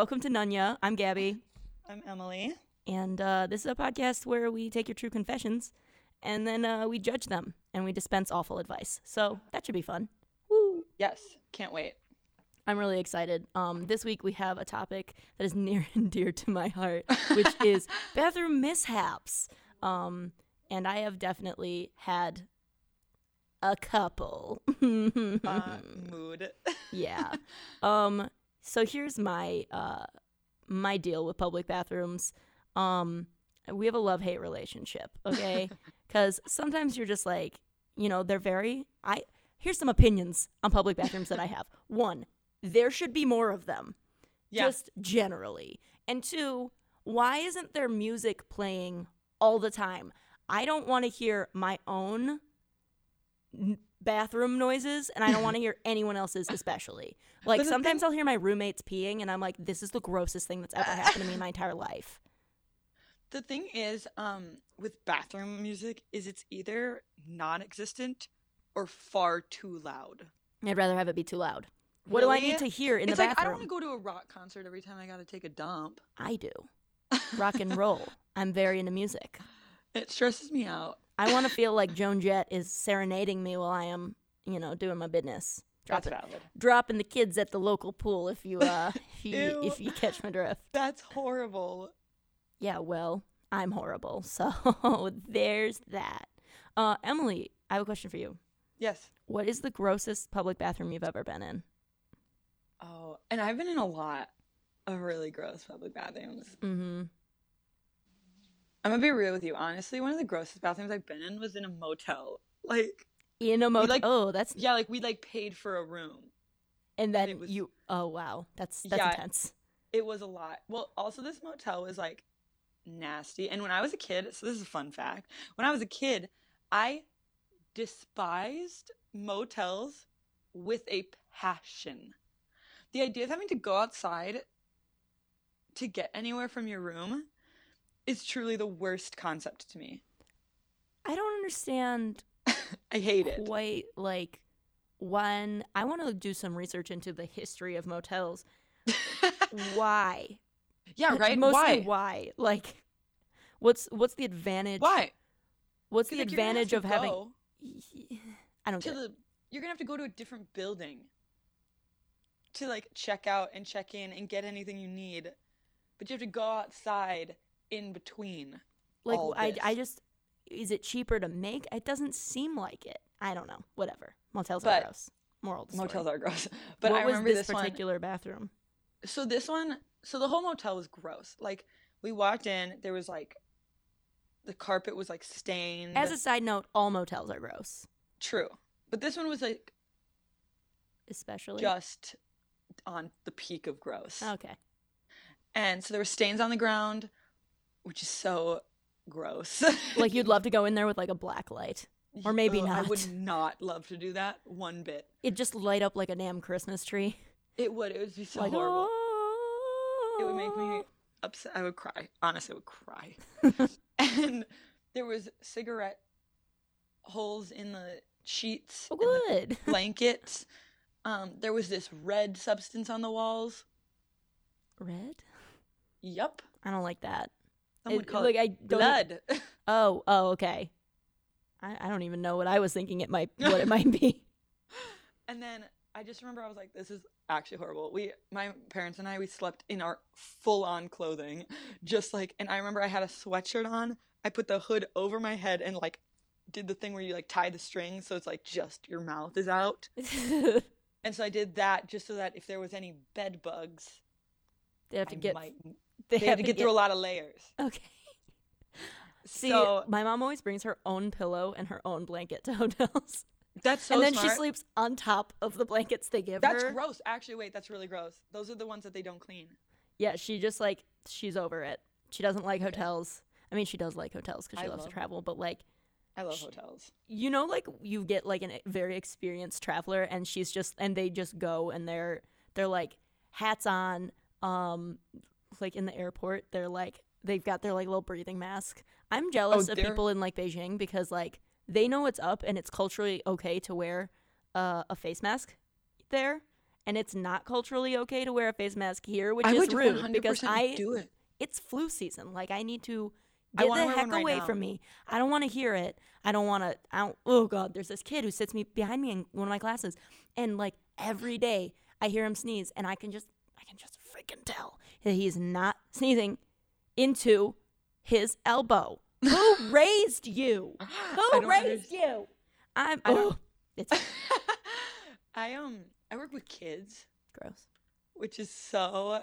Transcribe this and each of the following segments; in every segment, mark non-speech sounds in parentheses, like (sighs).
Welcome to Nunya. I'm Gabby, I'm Emily. and uh, this is a podcast where we take your true confessions and then uh, we judge them and we dispense awful advice. So that should be fun. Woo! Yes, can't wait. I'm really excited. Um, this week we have a topic that is (laughs) near and dear to my heart, which (laughs) is bathroom mishaps. Um, and I have definitely had a couple. (laughs) Uh, mood. yeah. Um so here's my uh my deal with public bathrooms. Um we have a love-hate relationship, okay? (laughs) Cuz sometimes you're just like, you know, they're very I here's some opinions on public bathrooms that I have. One, there should be more of them. Yeah. Just generally. And two, why isn't there music playing all the time? I don't want to hear my own bathroom noises and I don't want to (laughs) hear anyone else's especially. Like sometimes thing- I'll hear my roommates peeing and I'm like this is the grossest thing that's ever happened to me in my entire life. The thing is, um, with bathroom music, is it's either non-existent or far too loud. I'd rather have it be too loud. What do I need to hear in it's the like I don't want to go to a rock concert every time I got to take a dump. I do. (laughs) Rock and roll. I'm very into music. It stresses me out. I want to feel like Joan Jett is serenading me while I am, you know, doing my business. That's Dropping, valid. dropping the kids at the local pool if you uh (laughs) if you, if you catch my drift. That's horrible. Yeah, well, I'm horrible. (laughs) So there's that. Uh Emily, I have a question for you. Yes. What is the grossest public bathroom you've ever been in? Oh, and I've been in a lot of really gross public bathrooms. Mhm. I'm gonna be real with you. Honestly, one of the grossest bathrooms I've been in was in a motel. Like, In a motel. like- oh, that's yeah, like we like paid for a room. and then it was- you Oh, wow. That's that's Yeah. intense. It was a lot. Well, also this motel was like nasty. And when I was a kid, so this is a fun fact. When I was a kid, I despised motels with a passion. The idea of having to go outside to get anywhere from your room is truly the worst concept to me. I don't understand (laughs) I hate it. quite like when I want to do some research into the history of motels. (laughs) Why? yeah, right? Mostly Why? why? Like, what's what's the advantage? Why? What's the like, you're gonna have advantage of having? (sighs) I don't to the you're gonna have to go to a different building to like check out and check in and get anything you need but you have to go outside in between Like, I I just is it cheaper to make? It doesn't seem like it. I don't know. Whatever. Motels are gross. Moral motels are gross (laughs) but what i was remember this, this, one particular bathroom? so this one so the whole motel was gross like we walked in there was like the carpet was like stained As a side note, all motels are gross, true but this one was like especially. just on the peak of gross okay. and so there were stains on the ground which is so gross Like you'd (laughs) love to go in there with like a black light. Or maybe not. I would not love to do that one bit. It'd just light up like a damn Christmas tree. It would. It would be so like horrible. "Oh." It would make me upset. I would cry. Honestly, I would cry. (laughs) and there was cigarette holes in the sheets, Oh, and the good. (laughs) blankets. Um, there was this red substance on the walls. Red? Yep. I don't like that. Some would It- call like I blood. (laughs) Oh, oh, okay. I, I don't even know what I was thinking it might what it (laughs) might be. and then I just remember I was like, this is actually horrible. We, my parents and I, we slept in our full on clothing. Just like, and I remember I had a sweatshirt on. I put the hood over my head and like did the thing where you like tie the string so it's like just your mouth is out. (laughs) And so I did that just so that if there was any bed bugs, they have to I get. might, They, they had to get through a lot of layers. Okay. (laughs) See, so my mom always brings her own pillow and her own blanket to (laughs) hotels, that's so and then smart. she sleeps on top of the blankets they give That's her. That's gross. Actually, wait, that's really gross. Those are the ones that they don't clean. Yeah, she just like she's over it. She doesn't like hotels. I mean, she does like hotels because she I loves to love- travel, but like I love Sh- hotels. you know like you get like a very experienced traveler and she's just and they just go and they're they're like hats on um like in the airport they're like they've got their like little breathing mask i'm jealous of people in like beijing because like they know what's up and it's culturally okay to wear uh, a face mask there and it's not culturally okay to wear a face mask here, which I is rude 100% because I do it. it's flu season. Like I need to get the heck one right away from me. I don't want to hear it. I don't want to. I don't. Oh God, there's this kid who sits me behind me in one of my classes, and like every day I hear him sneeze, and I can just I can just freaking tell that he's not (laughs) sneezing into his elbow. (laughs) Who raised you? Who raised underst- you? I'm. I don't- Oh, it's (laughs) I um I work with kids, gross. which is so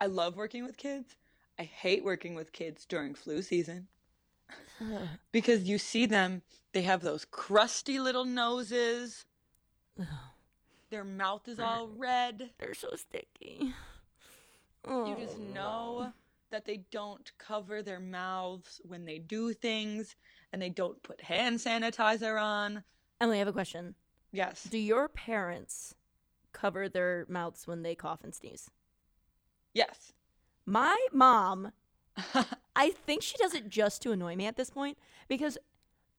I love working with kids. I hate working with kids during flu season because you see them, they have those crusty little noses. Their mouth is all red. They're so sticky. You just Oh, know that they don't cover their mouths when they do things and they don't put hand sanitizer on. Emily, I have a question. Yes. Do your parents cover their mouths when they cough and sneeze? Yes. My mom, (laughs) I think she does it just to annoy me at this point because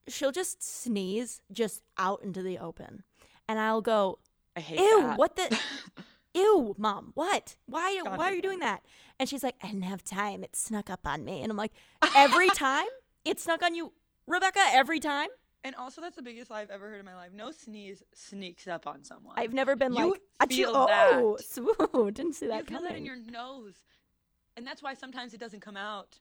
she'll just sneeze just out into the open. And I'll go, I hate ew, that. what the? (laughs) Ew, mom, what? Why, God, why are you doing that? And she's like, I didn't have time. It snuck up on me. And I'm like, (laughs) every time it snuck on you, Rebecca, every time? And also, that's the biggest lie I've ever heard in my life. No sneeze sneaks up on someone. I've never been You like, "Achoo, feel oh, that. (laughs) swoo, didn't see that you feel coming. that in your nose, and that's why sometimes it doesn't come out.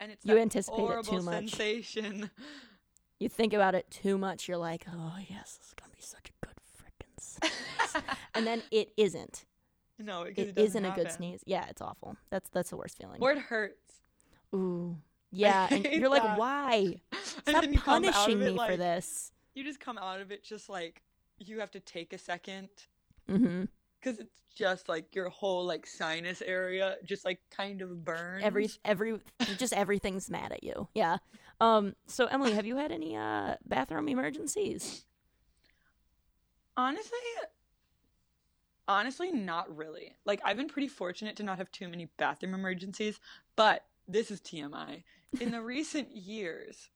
And it's You anticipate it too much. sensation. (laughs) you think about it too much. You're like, oh yes, this is gonna be such a good freaking sneeze, and then it isn't. no, It it, isn't a good sneeze. Yeah, it's awful. That's that's the worst feeling. Or it hurts. Ooh, (laughs) yeah, and you're like, why? (laughs) Stop then you come out of punishing me for this. You just come out of it just like you have to take a second Mm-hmm. because it's just like your whole like sinus area just like kind of burns. Every every just everything's mad at you. Yeah. Um. So Emily, have you had any uh bathroom emergencies? Honestly, honestly, not really. Like, I've been pretty fortunate to not have too many bathroom emergencies, but this is TMI. In the (laughs) recent years,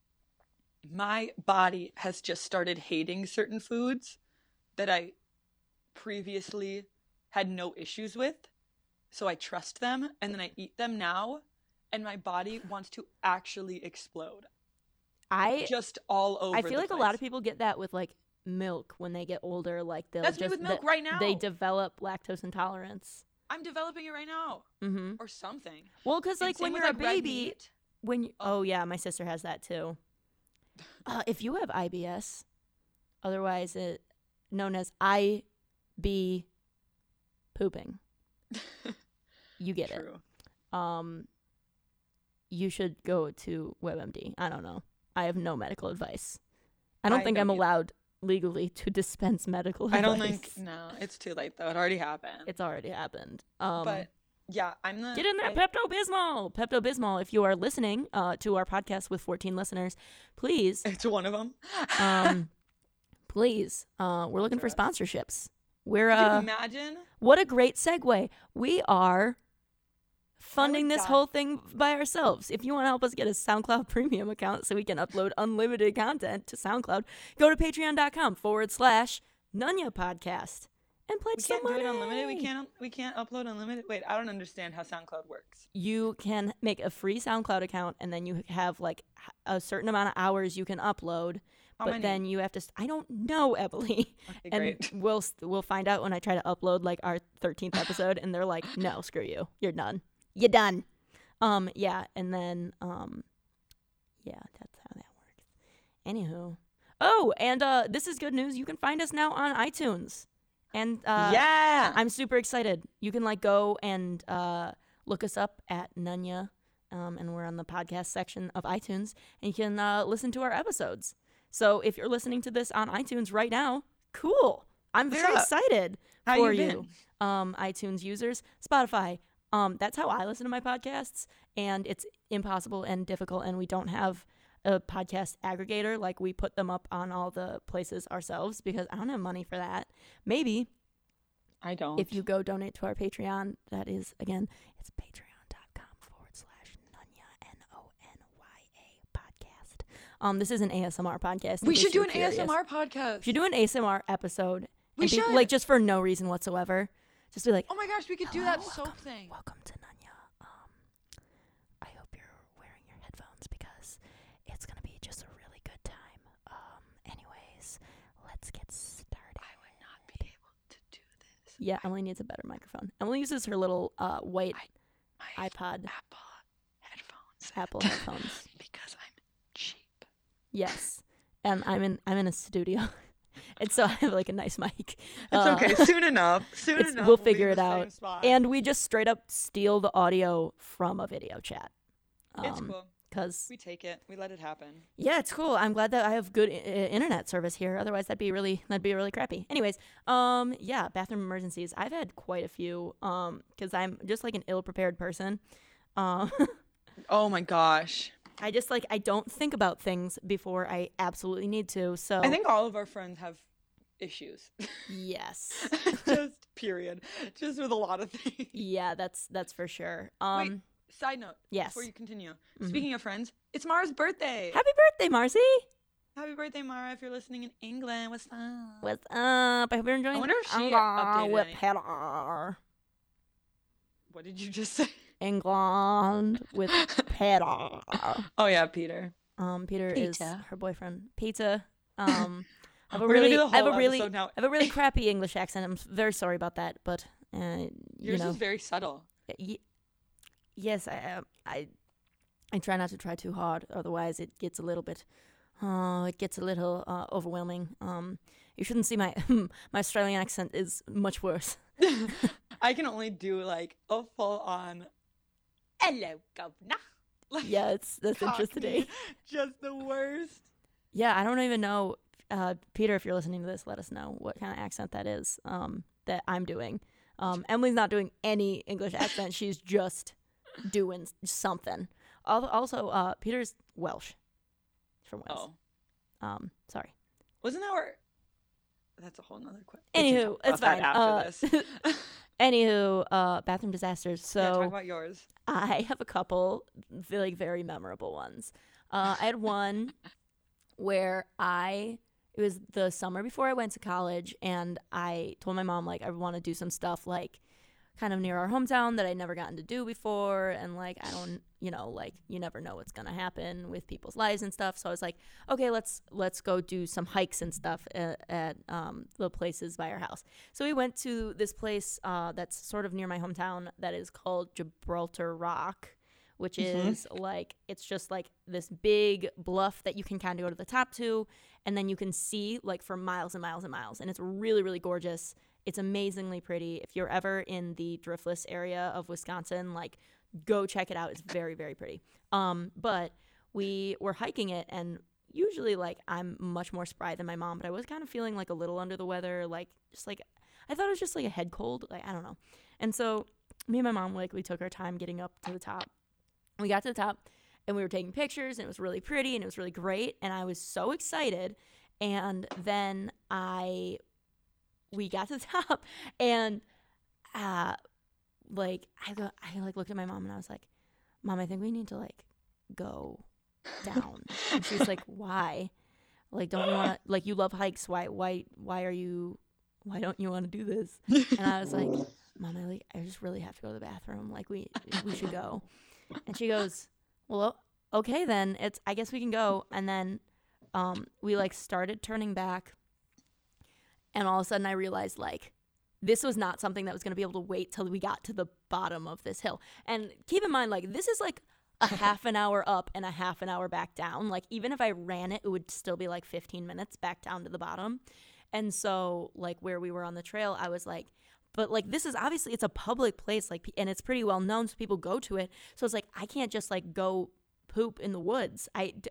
my body has just started hating certain foods that I previously had no issues with. So I trust them and then I eat them now, and my body wants to actually explode. I Just all over. I feel like a lot of people get that with like milk when they get older. Like they'll That's me just with milk the- right now. they develop lactose intolerance. I'm developing it right now, Mm-hmm. or something. Well, because like when you're a like, red baby, when you, Oh. oh yeah, my sister has that too. (laughs) Uh, if you have IBS, otherwise it known as IB pooping, (laughs) you get True. it. Um, you should go to WebMD. I don't know. I have no medical advice. I don't I think I'm allowed legally to dispense medical advice. I don't think no, it's too late though. It already happened. it's already happened. Um, but yeah, I'm the Get in there, Pepto Bismol. Pepto Bismol. If you are listening uh, to our podcast with 14 listeners, please, (laughs) It's one of them. um, (laughs) please, uh, we're looking for sponsorships. We're uh, imagine? what a great segue. We are funding this die. whole thing by ourselves. If you want to help us get a SoundCloud (laughs) premium account so we can upload unlimited content to SoundCloud, go to patreon.com forward slash Nunya Podcast and pledge We some can't do it money. unlimited. We can't. We can't upload unlimited. Wait, I don't understand how SoundCloud works. you can make a free SoundCloud account and then you have like a certain amount of hours you can upload. How but many? then you have to. I I don't know, (laughs) Emily. Okay, and great. we'll s- we'll find out when I try to upload like our 13th episode, and they're like, "No, screw you. You're done. You're done." Um, yeah, and then um, yeah, that's how that works. Anywho, oh, and uh, this is good news. You can find us now on iTunes, and uh, yeah. I'm super excited. You can like go and uh, look us up at Nunya, um, and we're on the podcast section of iTunes, and you can uh, listen to our episodes. So if you're listening to this on iTunes right now, cool. I'm What's very up? excited How for you you, um, iTunes users, Spotify. Um, that's how I listen to my podcasts, and it's impossible and difficult, and we don't have a podcast aggregator like we put them up on all the places ourselves because I don't have money for that. Maybe I don't. if you go donate to our Patreon, that is again, it's patreon.com forward slash Nunya N O N Y A podcast. Um, this is an ASMR podcast. we should do an curious. ASMR podcast. We should do an ASMR episode, We And be- should. like just for no reason whatsoever. Just be like, oh my gosh, we could do that soap welcome, thing. Welcome to Nanya. Um, I hope you're wearing your headphones because it's gonna be just a really good time. Um, anyways, let's get started. I would not be able to do this. Yeah, I Emily needs a better microphone. Emily uses her little uh white My iPod Apple headphones. Apple (laughs) headphones. because I'm cheap. Yes, and I'm in I'm in a studio, (laughs) and so (laughs) I have like a nice mic. It's Uh, okay. Soon enough. (laughs) Soon enough. we'll be figure it out. And we just straight up steal the audio from a video chat. it's cool. Because We take it. We let it happen. Yeah, it's cool. I'm glad that I have good I- I- internet service here. Otherwise, that'd be really that'd be really crappy. Anyways, um, yeah, bathroom emergencies. I've had quite a few. Um, because I'm just like an ill-prepared person. Um, (laughs) Oh my gosh. I just like I don't think about things before I absolutely need to. So I think all of our friends have issues. yes, (laughs) (laughs) Just period. Just with a lot of things. yeah, that's that's for sure. Um, Side note. yes. Before you continue. Mhm. Speaking of friends, it's Mara's birthday. Happy birthday, Marcy. Happy birthday, Mara! If you're listening in England, what's up? What's up? I hope you're enjoying. I wonder if she England updated with any- What did you just say? England with (laughs) Peter. Oh yeah, Peter. Um, Peter is her boyfriend. Pizza. Um, I have a We're really, I have a really. I have a really crappy English accent. I'm very sorry about that, but uh, you Yours know, is very subtle. y- yes, I, uh, I, I try not to try too hard. Otherwise, it gets a little bit, uh, it gets a little uh, overwhelming. Um, you shouldn't see my (laughs) my Australian accent is much worse. (laughs) (laughs) I can only do like a full on hello governor. Like, Yeah, it's that's interesting. Just the worst. Yeah, I don't even know, uh, Peter. If you're listening to this, let us know what kind of accent that is um, that I'm doing. Um, Emily's not doing any English accent; (laughs) she's just doing something. Also, uh, Peter's Welsh from Wales. Oh, Um, sorry. wasn't that where? That's a whole nother question. Anywho, it's fine. After Uh, this, (laughs) Anywho, uh, bathroom disasters. yeah, talk about yours. I have a couple like very memorable ones. Uh, I had one (laughs) where I it was the summer before I went to college, and I told my mom like I want to do some stuff like kind of near our hometown that I'd never gotten to do before, and like I don't, you know, like you never know what's gonna happen with people's lives and stuff. So I was like, okay, let's let's go do some hikes and stuff at, at um, the places by our house. So we went to this place uh, that's sort of near my hometown that is called Gibraltar Rock, which Mhm. is like it's just like this big bluff that you can kind of go to the top to, and then you can see like for miles and miles and miles, and it's really really gorgeous. It's amazingly pretty. If you're ever in the Driftless area of Wisconsin, like go check it out. It's very very pretty. Um, but we were hiking it and usually like I'm much more spry than my mom, but I was kind of feeling like a little under the weather, like just like I thought it was just like a head cold, like I don't know. And so me and my mom like we took our time getting up to the top. We got to the top and we were taking pictures and it was really pretty and it was really great and I was so excited. And then I we got to the (laughs) top and uh like I go I like looked at my mom and I was like, Mom, I think we need to like go down. and she's like, (laughs) Why? Like, don't you want like you love hikes? Why? Why? Why are you? Why don't you want to do this? And I was like, (laughs) Mom, I like I just really have to go to the bathroom. Like, we we should go. And she goes, Well, okay then. It's I guess we can go. And then, um, we like started turning back, and all of a sudden I realized like this was not something that was going to be able to wait till we got to the bottom of this hill. And keep in mind, like, this is like a (laughs) half an hour up and a half an hour back down. Like, even if I ran it, it would still be like 15 minutes back down to the bottom. And so, like, where we were on the trail, I was like, but like, this is obviously it's a public place, like, and it's pretty well known, so people go to it. So it's like, I can't just like go poop in the woods. I, d-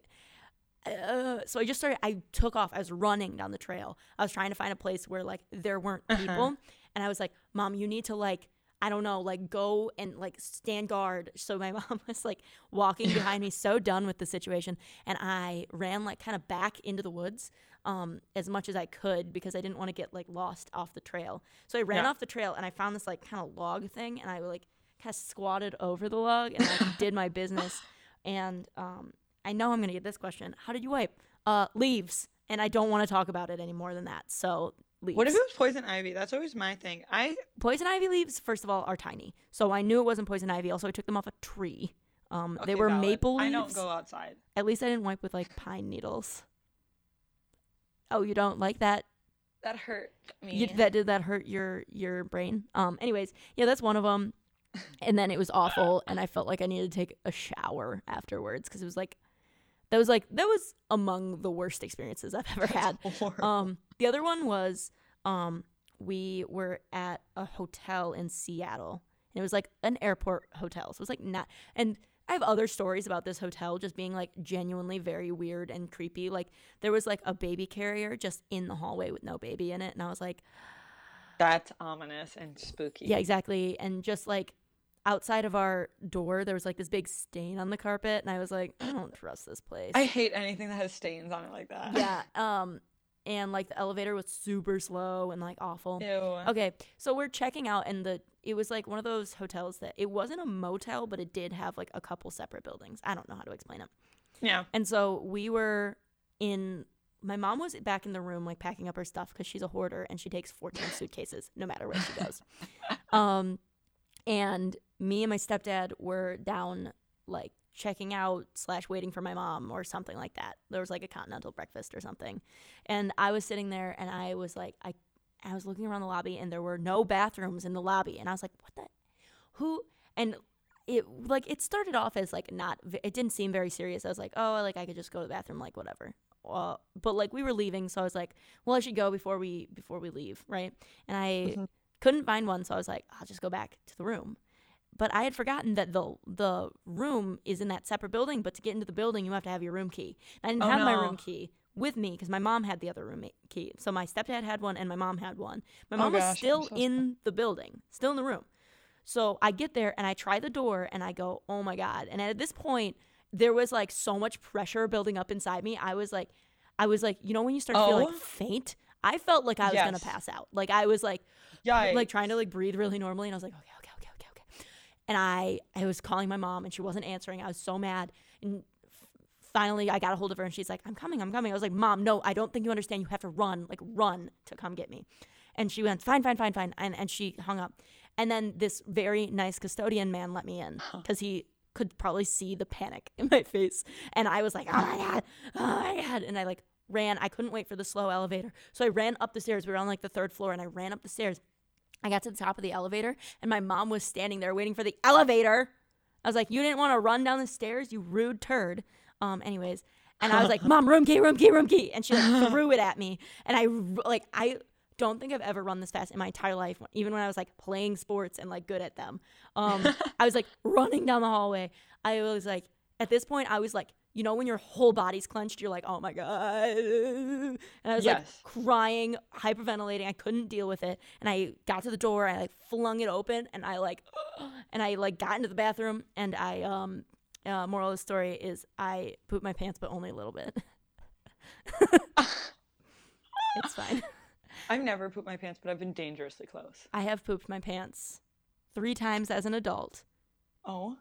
uh, so I just started. I took off. I was running down the trail. I was trying to find a place where like there weren't people, and I was like, "Mom, you need to like." I don't know, like go and like stand guard. So my (laughs) mom was like walking behind me, so done with the situation, and I ran like kind of back into the woods um, as much as I could because I didn't want to get like lost off the trail. So I ran Yeah. off the trail and I found this like kind of log thing, and I like kind of squatted over the log and like did my business. And um, I know I'm gonna get this question. How did you wipe? Uh, leaves, and I don't want to talk about it any more than that. So leaves. What if it was poison ivy? That's always my thing. I poison ivy leaves? First of all, are tiny, so I knew it wasn't poison ivy. Also, I took them off a tree. Um, they were valid. maple leaves. I don't go outside. At least I didn't wipe with like pine needles. Oh, you don't like that? That hurt me. You, that did that hurt your your brain? Um. Anyways, yeah, that's one of them. (laughs) And then it was awful, and I felt like I needed to take a shower afterwards because it was like that was like that was among the worst experiences I've ever had. (laughs) Um, the other one was um, we were at a hotel in Seattle, and it was like an airport hotel. So it was like not. And I have other stories about this hotel just being like genuinely very weird and creepy. Like there was like a baby carrier just in the hallway with no baby in it, and I was like, That's ominous and spooky. yeah, exactly. And just like outside of our door, there was like this big stain on the carpet, and I was like, I don't trust this place. I hate anything that has stains on it like that. yeah. Um, and like the elevator was super slow and like awful. Ew. Okay, so we're checking out, and the it was like one of those hotels that it wasn't a motel, but it did have like a couple separate buildings. I don't know how to explain it. Yeah. And so we were in. My mom was back in the room, like packing up her stuff because she's a hoarder and she takes 14 suitcases no matter where she goes. (laughs) Um, and me and my stepdad were down, like checking out slash waiting for my mom or something like that. There was like a continental breakfast or something, and I was sitting there and I was like, I, I was looking around the lobby and there were no bathrooms in the lobby, and I was like, what the, who? And it like it started off as like not it didn't seem very serious. I was like, oh, like I could just go to the bathroom, like whatever. Uh, but like we were leaving, so I was like, well, I should go before we before we leave, right? And I Mhm. couldn't find one, so I was like, I'll just go back to the room. But I had forgotten that the the room is in that separate building. But to get into the building, you have to have your room key. And I didn't Oh, have my room key with me because my mom had the other roommate key. So my stepdad had one and my mom had one. My Oh, mom was gosh, I'm still so in the building, still in the room. So I get there and I try the door and I go, oh my God. And at this point, there was like so much pressure building up inside me. I was like, I was like, you know, when you start to feel Oh. like faint, I felt like I was gonna pass out. Like I was like, Yikes. like trying to like breathe really normally. And I was like, okay, okay, okay, okay, okay. And I, I was calling my mom and she wasn't answering. I was so mad. And finally I got a hold of her and she's like, I'm coming, I'm coming. I was like, mom, no, I don't think you understand. You have to run, like run to come get me. And she went, fine, fine, fine, fine. And, and she hung up. And then this very nice custodian man let me in because he could probably see the panic (laughs) in my face. And I was like, oh my God, oh my God. And I like ran. I couldn't wait for the slow elevator. So I ran up the stairs. We were on like the third floor and I ran up the stairs. I got to the top of the elevator and my mom was standing there waiting for the elevator. I was like, you didn't want to run down the stairs, you rude turd. Um, anyways. (laughs) And I was like, mom, room key, room key, room key. And she like threw it at me. And I like, I don't think I've ever run this fast in my entire life, even when I was like playing sports and like good at them. Um, (laughs) I was like running down the hallway. I was like, at this point, I was like, you know, when your whole body's clenched, you're like, oh my God. And I was like crying, hyperventilating. I couldn't deal with it. And I got to the door, I like flung it open and I like, (gasps) and I like got into the bathroom and I, um, uh, moral of the story is I pooped my pants, but only a little bit. (laughs) it's fine. I've never pooped my pants, but I've been dangerously close. I have pooped my pants three times as an adult. Oh.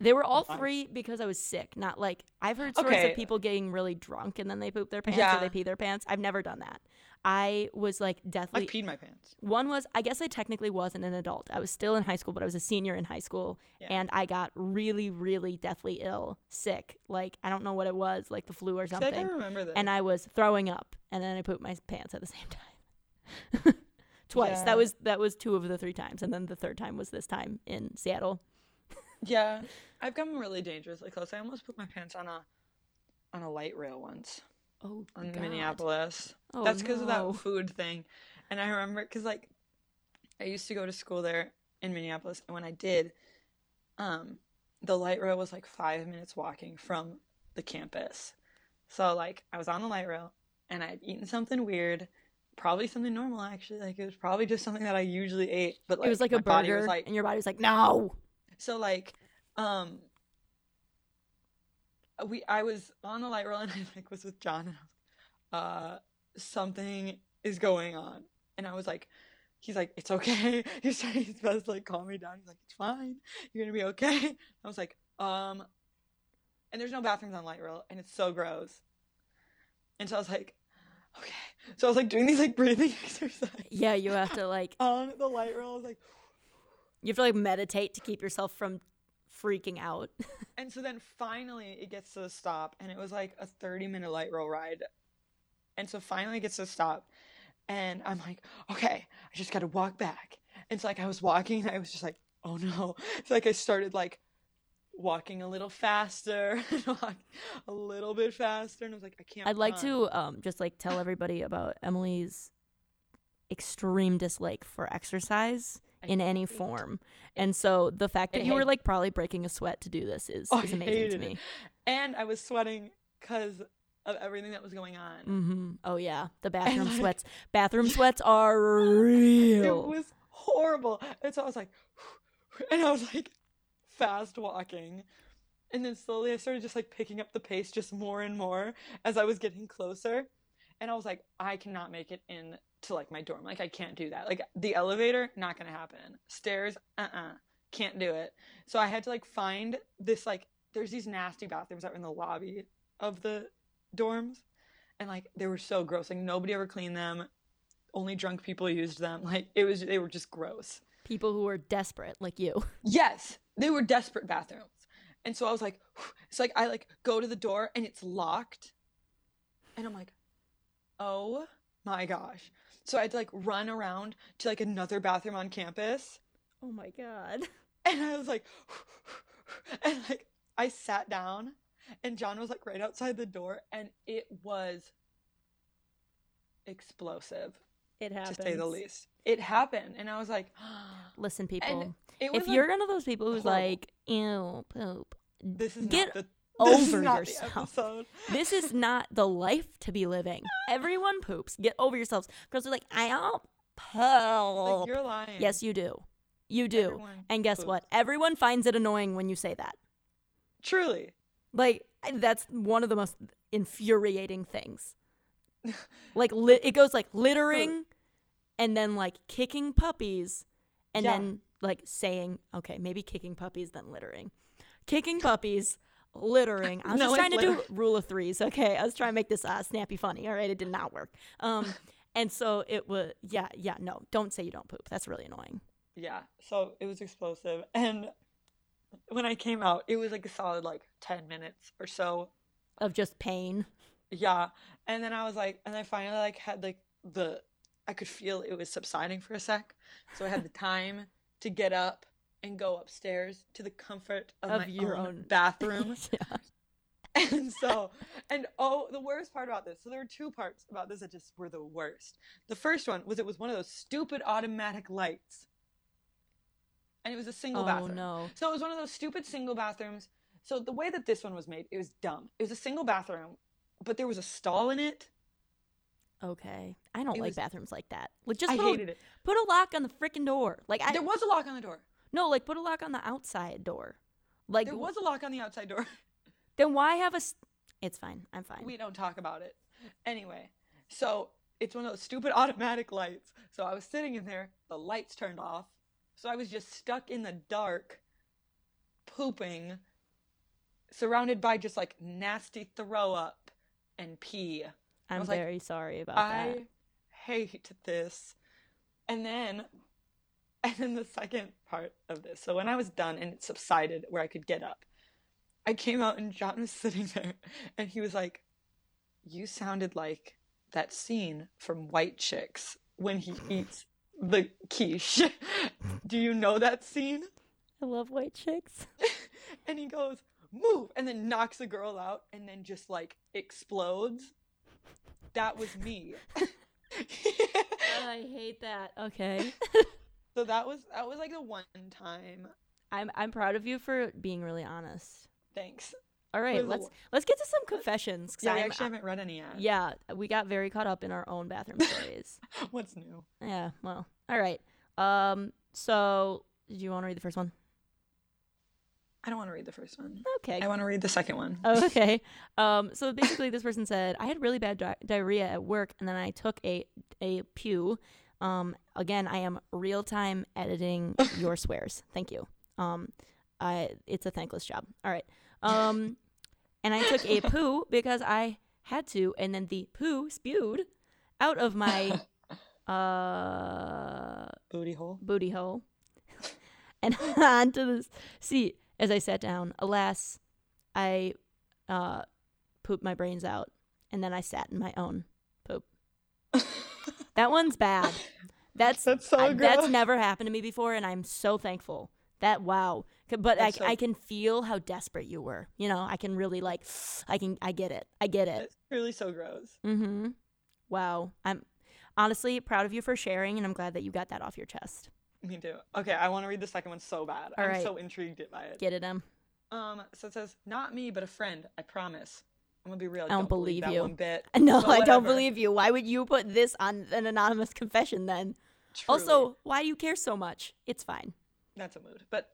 They were all three because I was sick, not like I've heard stories Okay. of people getting really drunk and then they poop their pants or they pee their pants. I've never done that. I was like deathly. I peed my pants. one was I guess I technically wasn't an adult. I was still in high school, but I was a senior in high school Yeah. and I got really, really deathly ill, sick. Like I don't know what it was, like the flu or like I something. remember this. And I was throwing up and then I pooped my pants at the (laughs) same time. (laughs) Twice. Yeah. That was that was two of the three times. And then the third time was this time in Seattle. Yeah, I've gotten really dangerously close. I almost put my pants on a on a light rail once Oh in God. Minneapolis. Oh, That's because of no. that food thing. And I remember because like I used to go to school there in Minneapolis, and when I did, um, the light rail was like five minutes walking from the campus. So like I was on the light rail, and I'd eaten something weird, probably something normal actually. Like it was probably just something that I usually ate, but like it was like a body burger was like and your body was like, No. So like, um, we I was on the light rail and (laughs) I like was with John and I was, uh, something is going on, and I was like, he's like, it's okay. (laughs) He's trying his best to like calm me down. He's like, it's fine. You're gonna be okay. (laughs) I was like, um, and there's no bathrooms on light rail, and it's so gross. And so I was like, okay. So I was like doing these like breathing exercises Yeah, you have to like on the light rail. I was like, you have to like meditate to keep yourself from freaking out. (laughs) and so then finally it gets to a stop, and it was like a 30 minute light rail ride. And so finally it gets to a stop, and I'm like, okay, I just got to walk back. And so like I was walking, and I was just like, oh no. It's like I started like walking a little faster, (laughs) a little bit faster, and I was like, I can't. I'd like to um just like tell everybody about Emily's extreme dislike for exercise in any form. And so the fact that you were like probably breaking a sweat to do this is, Oh, is amazing to it. me. and I was sweating because of everything that was going on. Mm-hmm. Oh yeah, the bathroom like- sweats. Bathroom (laughs) sweats are real. It was horrible. And so I was like, (sighs) and I was like fast walking. And then slowly I started just like picking up the pace just more and more as I was getting closer. And I was like, I cannot make it in to like my dorm. Like I can't do that. Like the elevator, not gonna happen. Stairs, uh-uh. Can't do it. So I had to like find this like there's these nasty bathrooms that were in the lobby of the dorms. And like they were so gross. Like nobody ever cleaned them. Only drunk people used them. Like it was they were just gross. People who were desperate like you. (laughs) Yes, they were desperate bathrooms. And so I was like, (sighs) it's like I like go to the door and it's locked. And I'm like, oh my gosh. So I had to like run around to like another bathroom on campus. Oh my god. (laughs) And I was like, (laughs) and like I sat down and John was like right outside the door and it was explosive It happens. to say the least. It happened. And I was like, (gasps) Listen, people. If like, you're one of those people who's horrible. like, ew, poop, this is get not the over (laughs) this is not the yourself. (laughs) this is not the life to be living. Everyone poops. Get over yourselves. Girls are like, I don't Like, you're lying. yes, you do. You do. Everyone and guess poops. what? Everyone finds it annoying when you say that. Truly. Like that's one of the most infuriating things. (laughs) Like li- it goes like littering, and then like kicking puppies, and Yeah. then like saying, okay, maybe kicking puppies, then littering, kicking puppies, littering. I was (laughs) No, just trying to do rule of threes. Okay, I was trying to make this uh, snappy funny. All right, it did not work. Um, (laughs) and so it was. Yeah, yeah. No, don't say you don't poop. That's really annoying. Yeah. So it was explosive. And when I came out, it was like a solid like 10 minutes or so. Of just pain. Yeah. And then I was like, and I finally like had like the, I could feel it was subsiding for a sec. So I had the (laughs) time to get up and go upstairs to the comfort of, Of my your own, own- (laughs) bathroom. yeah. And so, and oh, the worst part about this. So there were two parts about this that just were the worst. The first one was it was one of those stupid automatic lights, and it was a single bathroom. Oh bathroom. no. So it was one of those stupid single bathrooms. So the way that this one was made, it was dumb. It was a single bathroom, but there was a stall in it. Okay. I don't It like was- bathrooms like that. Like just I put a, hated it. put a lock on the freaking door. Like I There was a lock on the door. No, like put a lock on the outside door. Like There was a lock on the outside door. (laughs) then why have a? It's fine. I'm fine. We don't talk about it. Anyway, so it's one of those stupid automatic lights. So I was sitting in there, the lights turned off. So I was just stuck in the dark, pooping, surrounded by just like nasty throw up and pee. I'm was like, very sorry about I that. I hate this. And then, (laughs) and then the second part of this. So when I was done and it subsided where I could get up, I came out and John was (laughs) sitting there and he was like, You sounded like that scene from White Chicks when he (laughs) eats the quiche. Do you know that scene? I love white chicks. And he goes, Move! And then knocks the girl out and then just like explodes. That was me. I hate that. Okay. So that was that was like the one time. I'm I'm proud of you for being really honest. Thanks. All right, let's let's get to some confessions. Yeah, I I'm- actually haven't read any yet. yeah, we got very caught up in our own bathroom stories. (laughs) What's new? yeah, well, all right. Um, so do you want to read the first one? I don't want to read the first one. Okay. I want to read the second one. Oh, (laughs) okay. Um, so basically, this person said I had really bad di- diarrhea at work, and then I took a a pew. Um, again, I am real time editing (laughs) your swears. Thank you. Um, I it's a thankless job. All right. Um, and I took a (laughs) poo because I had to, and then the poo spewed. out of my (laughs) uh Booty hole. booty hole and onto the seat as I sat down. Alas, I uh, pooped my brains out, and then I sat in my own poop. That one's bad. (laughs) That's That's so I- that's never happened to me before, and I'm so thankful. That wow, but I, so- I can feel how desperate you were. You know, I can really like, I can I get it. I get it. It's really so gross. Mm-hmm. Wow, I'm honestly proud of you for sharing, and I'm glad that you got that off your chest. Me too. Okay, I want to read the second one so bad. All I'm right. so intrigued by it. Get it, Em? Um, so it says, "Not me, but a friend. I promise." I'm gonna be real. I don't believe that you. one bit. (laughs) No, I don't believe you. Why would you put this on an anonymous confession then? Truly. Also, why do you care so much? It's fine. That's a mood. But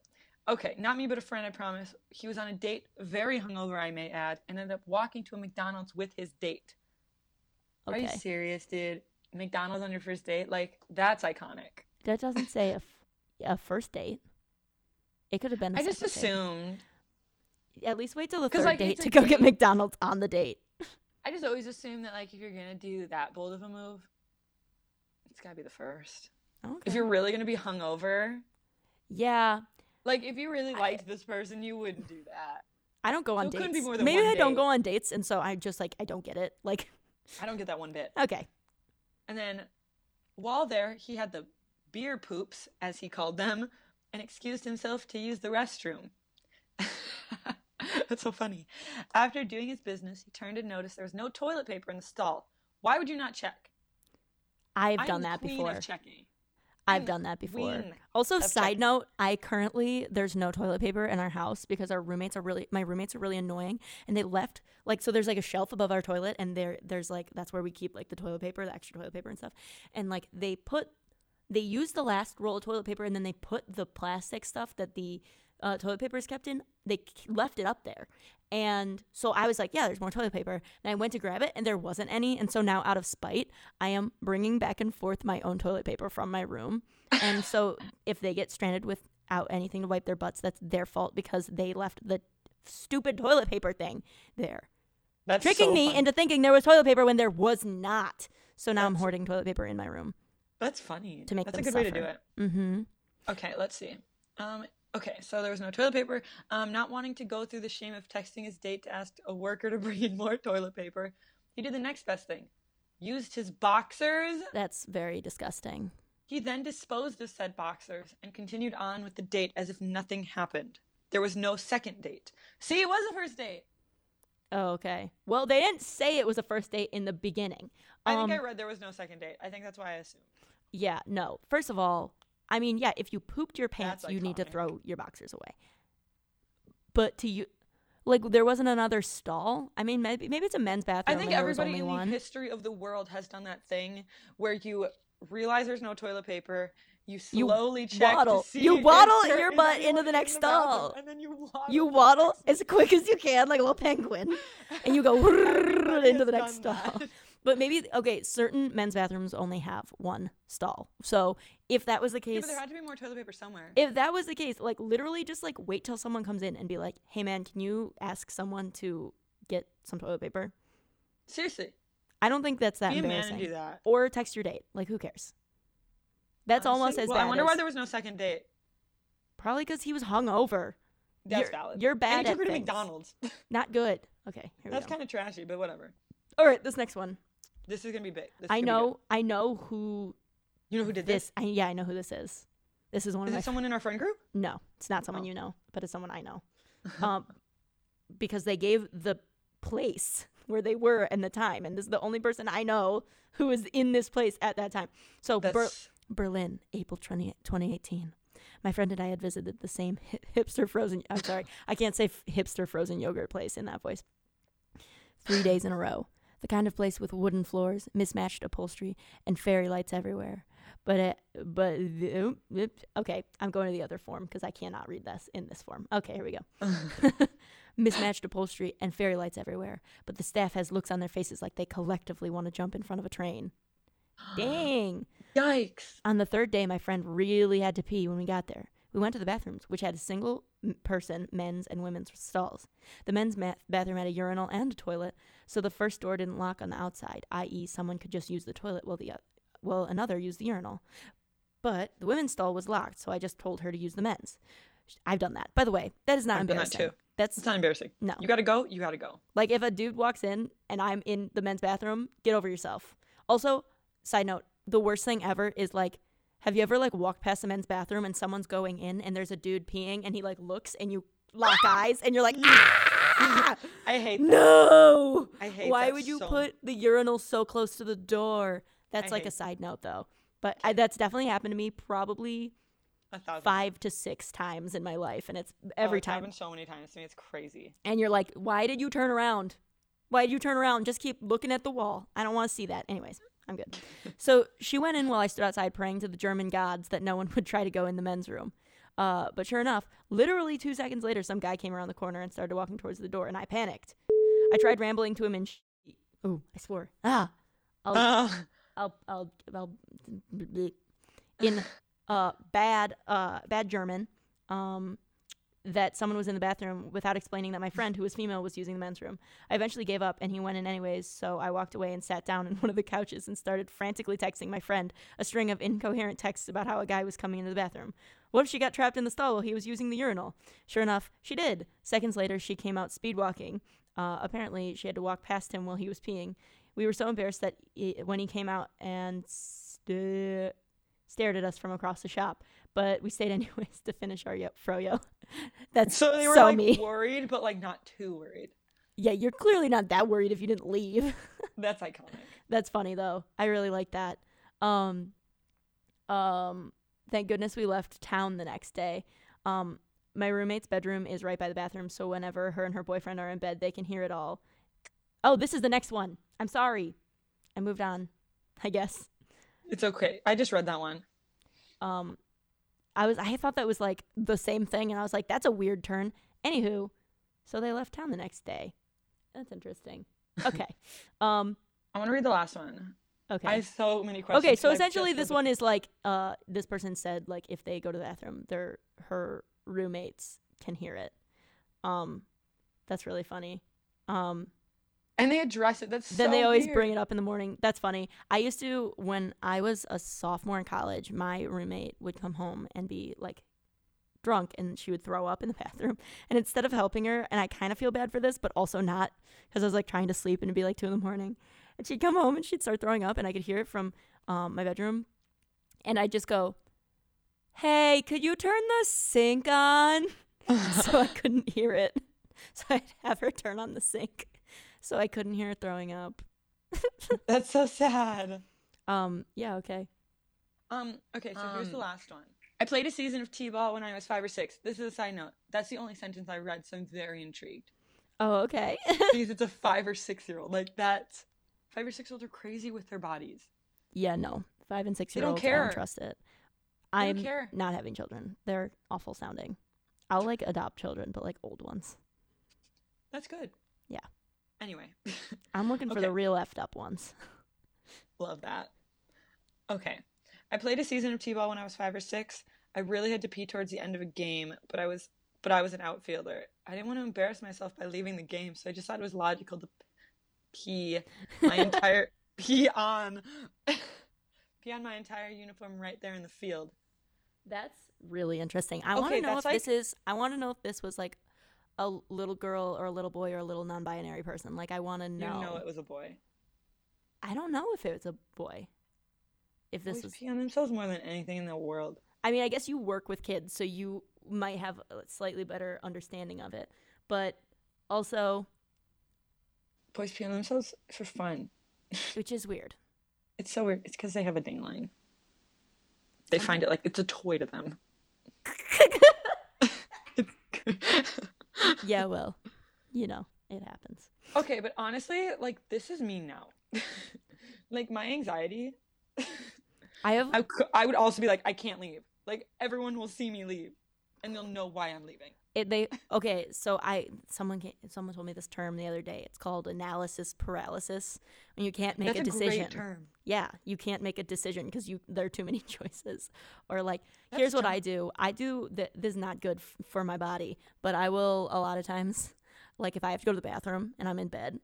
okay, not me, but a friend, I promise. He was on a date, very hungover, I may add, and ended up walking to a McDonald's with his date. Are you serious, dude? McDonald's on your first date? Like, that's iconic. That doesn't say a, f- a first date. It could have been. I I just assumed. At least wait till the third like, date to go get. McDonald's on the date. (laughs) I just always assume that, like, if you're gonna do that bold of a move, it's gotta be the first. Okay. If you're really gonna be hungover, yeah, like, if you really liked this person, you wouldn't do that. I don't go on So dates. couldn't be more than Maybe I don't go on dates, and so I just like I don't get it. Like, (laughs) I don't get that one bit. okay, And then while there, he had the beer poops, as he called them, and excused himself to use the restroom. (laughs) (laughs) That's so funny. After doing his business, he turned and noticed there was no toilet paper in the stall. Why would you not check? I've I'm done that queen before. Of checking. I've done that before. Also, side checking. note, I currently there's no toilet paper in our house because our roommates are really my roommates are really annoying and they left like so there's like a shelf above our toilet and there there's like that's where we keep like the toilet paper, the extra toilet paper and stuff. And like they put they use the last roll of toilet paper and then they put the plastic stuff that the uh, toilet paper is kept in. They left it up there, and so I was like, "Yeah, there's more toilet paper." And I went to grab it, and there wasn't any. And so now, out of spite, I am bringing back and forth my own toilet paper from my room. And so, (laughs) if they get stranded without anything to wipe their butts, that's their fault because they left the stupid toilet paper thing there, That's tricking so me funny. into thinking there was toilet paper when there was not. So now I'm hoarding toilet paper in my room. That's funny. To make That's a good way to do it. Mm-hmm. Okay, let's see. Um, okay, so there was no toilet paper. Um, not wanting to go through the shame of texting his date to ask a worker to (laughs) bring in more toilet paper, he did the next best thing. Used his boxers. That's very disgusting. He then disposed of said boxers and continued on with the date as if nothing happened. There was no second date. See, it was a first date. Oh, okay. Well, they didn't say it was a first date in the beginning. I Um, think I read there was no second date. I think that's why I assumed. Yeah, no. First of all, I mean, yeah, if you pooped your pants, That's you need to throw your boxers away. But to you, like, there wasn't another stall. I mean, maybe maybe it's a men's bathroom. I think and there was everybody in one. the history of the world has done that thing where you realize there's no toilet paper. You You slowly check waddle. You waddle your butt into the in next bathroom, stall. and then you waddle. You waddle as quick as you can, like a little penguin, and you go (laughs) (laughs) into the next stall. that. (laughs) But maybe okay, certain men's bathrooms only have one stall. So if that was the Yeah, case, but there had to be more toilet paper somewhere. if that was the case, like literally just like wait till someone comes in and be like, "Hey man, can you ask someone to get some toilet paper?" Seriously, I don't think that's that be a man embarrassing. and do that. Or text your date. Like who cares? That's almost Honestly, as well, bad. I wonder as, why there was no second date. Probably because he was hungover. That's You're- valid. you're and bad he took her to things. McDonald's. (laughs) Not good. Okay, here That's kind of trashy, but whatever. All right, this next one. This is gonna be big. This is I know. I know who You know who did this? this. I, yeah, I know who this is. This is one Is of my. it someone in our friend group? no, it's not someone Oh. you know, but it's someone I know. (laughs) Um, because they gave the place where they were and the time, and this is the only person I know who was in this place at that time. So Ber- Berlin, April 20, 2018. My friend and I had visited the same hipster frozen. I'm sorry, I can't say f- hipster frozen yogurt place in that voice. Three days in a row. The kind of place with wooden floors, mismatched upholstery, and fairy lights everywhere. But it, but the- oop, oop. okay, I'm going to the other form because I cannot read this in this form. Okay, here we go. (laughs) (laughs) Mismatched upholstery and fairy lights everywhere. But the staff has looks on their faces like they collectively want to jump in front of a train. (gasps) Dang. Yikes. On the third day, my friend really had to pee when we got there. We went to the bathrooms, which had a single person men's and women's stalls. The men's ma- bathroom had a urinal and a toilet, so the first door didn't lock on the outside, i.e., someone could just use the toilet while the o- while another used the urinal. But the women's stall was locked, so I just told her to use the men's. I've done that. By the way, that is not I've done that embarrassing. too. That's It's not embarrassing. no. You gotta go. You gotta go. Like if a dude walks in and I'm in the men's bathroom, get over yourself. Also, side note, the worst thing ever is like have you ever like walked past a men's bathroom and someone's going in and there's a dude peeing and he like looks and you lock (laughs) eyes and you're like ah! I hate that. no. I hate Why would you so put the urinal so close to the door? That's I like a side note though. But I, that's definitely happened to me probably five to six times in my life and it's Oh, every it's time happened so many times to me. It's crazy. and you're like, why did you turn around? Why did you turn around? Just keep looking at the wall. I don't want to see that. Anyways, I'm good. so she went in while I stood outside praying to the German gods that no one (laughs) would try to go in the men's room. Uh, but sure enough, literally two seconds later, some guy came around the corner and started walking towards the door, and I panicked. I tried rambling to him in. Sh- Ooh, I swore. Ah, I'll, Uh, I'll, I'll, I'll, in uh bad uh bad German um that someone was in the bathroom without explaining that my friend who was female was using the men's room. I eventually gave up and he went in anyways, so I walked away and sat down in (laughs) one of the couches and started frantically texting my friend a string of incoherent texts about how a guy was coming into the bathroom. What if she got trapped in the stall while he was using the urinal? Sure enough, she did. Seconds later, she came out speed walking. Uh, apparently, she had to walk past him while he was peeing. We were so embarrassed that he, when he came out and st- stared at us from across the shop, but we stayed (laughs) anyways to finish our yo- froyo. (laughs) That's so they were so like me. worried, but like not too worried. Yeah, you're clearly not that worried if you didn't leave. (laughs) That's iconic. That's funny though. I really like that. Um um thank goodness we left town the next day. Um my roommate's bedroom is right by the bathroom, so whenever her and her boyfriend are in bed, they can hear it all. Oh, this is the next one. I'm sorry. I moved on, I guess. It's okay. I just read that one. Um I was I thought that was like the same thing and I was like that's a weird turn. Anywho, so they left town the next day. That's interesting. Okay. (laughs) um I want to read the last one. okay. I have so many questions. Okay, so essentially this one is like uh this person said like if they go to the bathroom, their her roommates can hear it. Um that's really funny. Um and they address it. That's then so they always weird. bring it up in the morning. That's funny. I used to when I was a sophomore in college, my roommate would come home and be like drunk and she would throw up in the (laughs) bathroom. And instead of helping her, and I kind of feel bad for this, but also not because I was like trying to sleep and it'd be like two in the morning. And she'd come home and she'd start throwing up and I could hear it from um, my bedroom. And I'd just go, Hey, could you turn the sink on? (laughs) so I couldn't hear it. (laughs) So I'd have her turn on the sink so I couldn't hear her throwing up. (laughs) That's so sad. Um, yeah, okay. Um. Okay. So here's the Um, last one. I played a season of T-ball when I was five or six. This is a side note. That's the only sentence I read, so I'm very intrigued Oh, okay. (laughs) because it's a five or six year old. Like that. Five or six year olds are crazy with their bodies. yeah, no. Five and six They year don't olds, I care. don't trust it. They don't I'm care. not having children. They're awful sounding. I'll like adopt children, but like old ones. That's good. Yeah. Anyway, (laughs) I'm looking for Okay. the real effed up ones. (laughs) love that. Okay. I played a season of T-ball when I was five or six. I really had to pee towards the end of a game, but I was but I was an outfielder. I didn't want to embarrass myself by leaving the game, so I just thought it was logical to pee my (laughs) entire pee on pee on my entire uniform right there in the field. That's really interesting. I want to know if that's this is. I want to know if this was like a little girl or a little boy or a little non-binary person. Like I want to know. You know. it was a boy. I don't know if it was a boy. If this Boys was. pee on themselves more than anything in the world. I mean, I guess you work with kids, so you might have a slightly better understanding of it. But also, Boys pee on themselves for fun. (laughs) which is weird. It's so weird. It's because they have a ding line. They find it like it's a toy to them. (laughs) (laughs) yeah, well, you know, it happens. okay, but honestly, like this is me now. (laughs) like my anxiety, I have I, I would also be like, I can't leave. Like everyone will see me leave, and they'll know why I'm leaving. It, they okay. So I someone came, someone told me this term the other day. It's called analysis paralysis, when you can't make That's a a decision. great term. Yeah, you can't make a decision because you there are too many (laughs) choices. Or like, That's here's what. I do. I do th- this is not good f- for my body, but I will a lot of times, (laughs) like if I have to go to the bathroom and I'm in bed,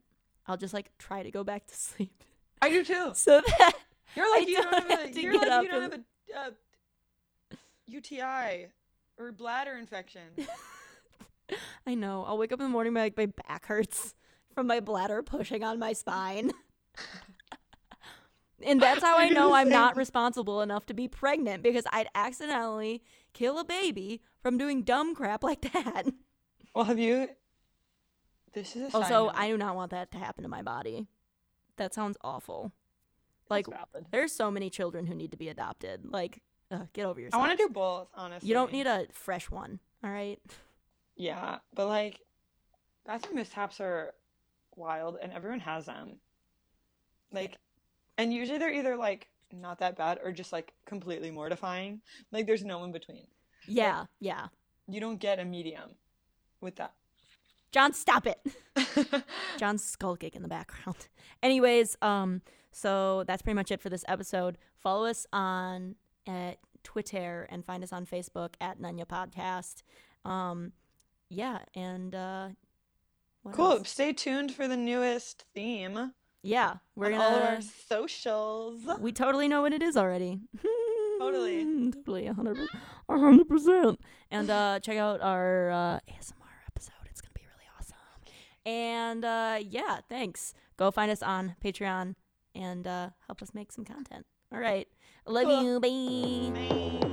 I'll just like try to go back to (laughs) sleep I do too. so that You're like I you don't, don't have, have a, you're like you don't and- have a uh, UTI or bladder infection. I know I'll wake up in the morning my like my back hurts (laughs) from my bladder pushing on my spine. (laughs) And that's how I know I'm (laughs) not responsible enough to be pregnant because I'd accidentally kill a baby from doing dumb crap like that. Well, have you? This is a Also, note. I do not want that to happen to my body. That sounds awful. Like, there's so many children who need to be adopted. Like, ugh, get over yourself. I want to do both, honestly. You don't need a fresh one, all right? Yeah, but like, bathroom mishaps are wild, and everyone has them. Like, and usually they're either like not that bad or just like completely mortifying. Like, there's no in between. Yeah, yeah. You don't get a medium with that. John, stop it. (laughs) John's skull kick in the background. (laughs) Anyways, um, so that's pretty much it for this episode. Follow us on at Twitter and find us on Facebook at Nunya Podcast. Um, yeah, and uh, cool. else? Stay tuned for the newest theme Yeah, we're on gonna. all of our socials. we totally know what it is already. (laughs) Totally. totally, a hundred, a hundred percent. And uh, check out our uh, ASMR episode. It's gonna be really awesome. And uh, yeah, thanks. Go find us on Patreon and uh, help us make some content. All right, love Cool. you. Bye. Bye.